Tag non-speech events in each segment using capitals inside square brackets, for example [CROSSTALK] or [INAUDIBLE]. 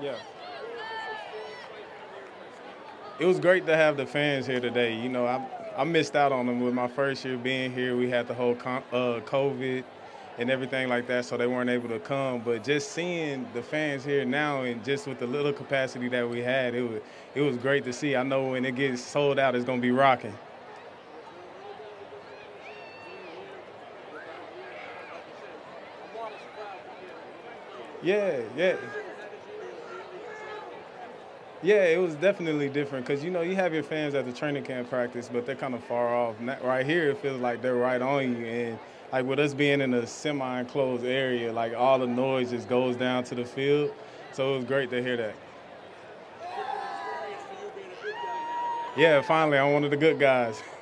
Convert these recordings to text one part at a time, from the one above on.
Yeah. It was great to have the fans here today. You know, I I missed out on them with my first year being here. We had the whole uh, COVID and everything like that, so they weren't able to come. But just seeing the fans here now, and just with the little capacity that we had, it was it was great to see. I know when it gets sold out, it's gonna be rocking. Yeah, yeah. Yeah, it was definitely different because you know you have your fans at the training camp practice, but they're kind of far off. Right here, it feels like they're right on you, and like with us being in a semi-enclosed area, like all the noise just goes down to the field. So it was great to hear that. Yeah, finally, I'm one of the good guys. [LAUGHS]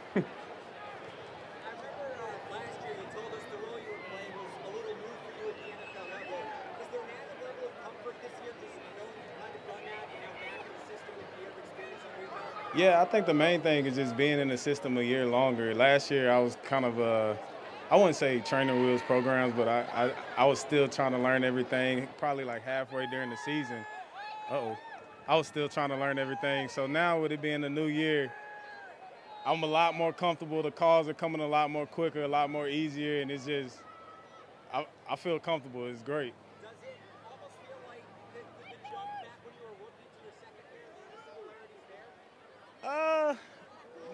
Yeah, I think the main thing is just being in the system a year longer. Last year, I was kind of uh, I wouldn't say training wheels programs, but I, I, I was still trying to learn everything. Probably like halfway during the season. oh, I was still trying to learn everything. So now with it being a new year, I'm a lot more comfortable. The calls are coming a lot more quicker, a lot more easier, and it's just I, I feel comfortable. It's great. Uh,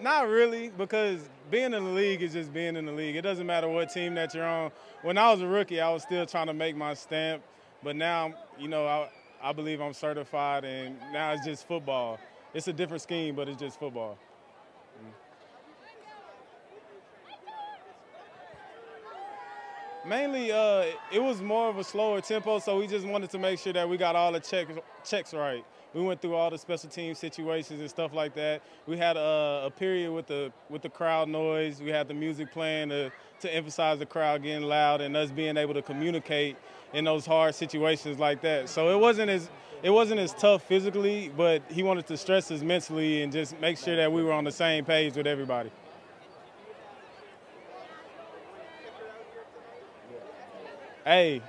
not really, because being in the league is just being in the league. It doesn't matter what team that you're on. When I was a rookie, I was still trying to make my stamp, but now, you know, I, I believe I'm certified, and now it's just football. It's a different scheme, but it's just football. Mainly, uh, it was more of a slower tempo, so we just wanted to make sure that we got all the checks checks right we went through all the special team situations and stuff like that. We had a, a, period with the with the crowd noise. We had the music playing to, to emphasize the crowd getting loud and us being able to communicate in those hard situations like that. So it wasn't as it wasn't as tough physically, but he wanted to stress us mentally and just make sure that we were on the same page with everybody. Hey,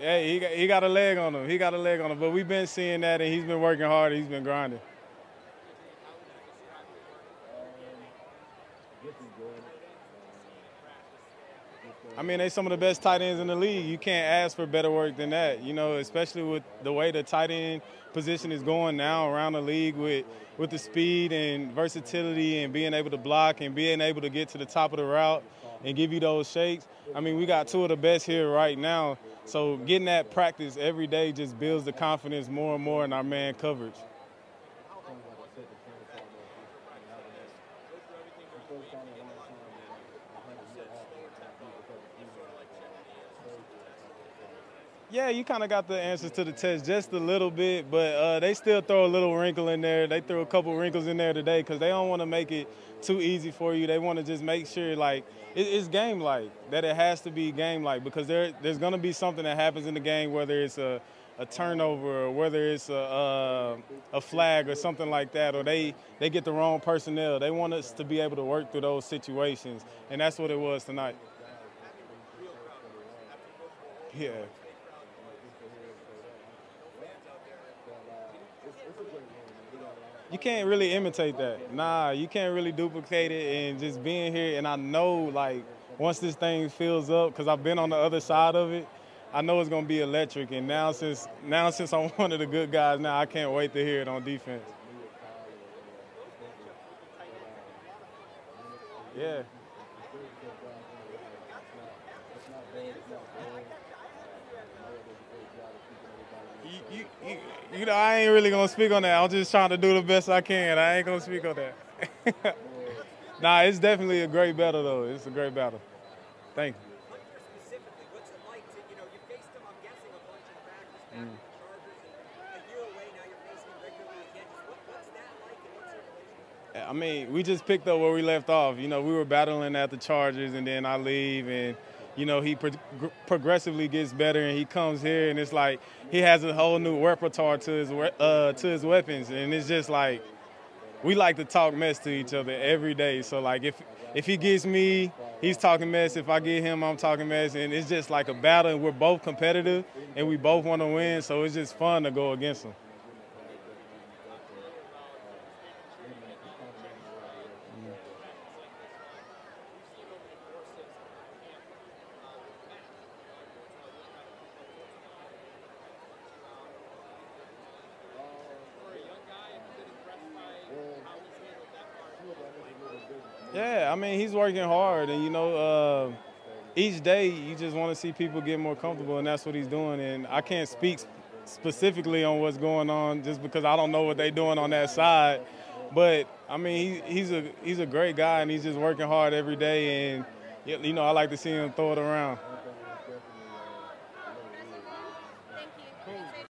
Hey, he got, he got a leg on him. He got a leg on him. But we've been seeing that, and he's been working hard. He's been grinding. I mean, they're some of the best tight ends in the league. You can't ask for better work than that. You know, especially with the way the tight end position is going now around the league with with the speed and versatility and being able to block and being able to get to the top of the route and give you those shakes. I mean, we got two of the best here right now. So getting that practice every day just builds the confidence more and more in our man coverage. Yeah, you kind of got the answers to the test just a little bit, but uh, they still throw a little wrinkle in there. They threw a couple wrinkles in there today because they don't want to make it too easy for you. They want to just make sure like it, it's game like that. It has to be game like because there there's going to be something that happens in the game, whether it's a a turnover or whether it's a, a, a flag or something like that, or they, they get the wrong personnel. They want us to be able to work through those situations, and that's what it was tonight. Yeah. You can't really imitate that. Nah, you can't really duplicate it. And just being here, and I know like once this thing fills up, because I've been on the other side of it, I know it's gonna be electric. And now since now since I'm [LAUGHS] one of the good guys, now I can't wait to hear it on defense. Yeah. You, you, know, I ain't really gonna speak on that. I'm just trying to do the best I can. I ain't gonna speak on that. [LAUGHS] nah, it's definitely a great battle though. It's a great battle. Thank you. I mean, we just picked up where we left off. You know, we were battling at the Chargers, and then I leave, and you know, he pro- progressively gets better, and he comes here, and it's like he has a whole new repertoire to his uh, to his weapons, and it's just like we like to talk mess to each other every day. So like if if he gets me, he's talking mess. If I get him, I'm talking mess, and it's just like a battle. And we're both competitive, and we both want to win. So it's just fun to go against him. Yeah, I mean he's working hard, and you know, uh, each day you just want to see people get more comfortable, and that's what he's doing. And I can't speak specifically on what's going on just because I don't know what they're doing on that side. But I mean, he, he's a he's a great guy, and he's just working hard every day. And you know, I like to see him throw it around.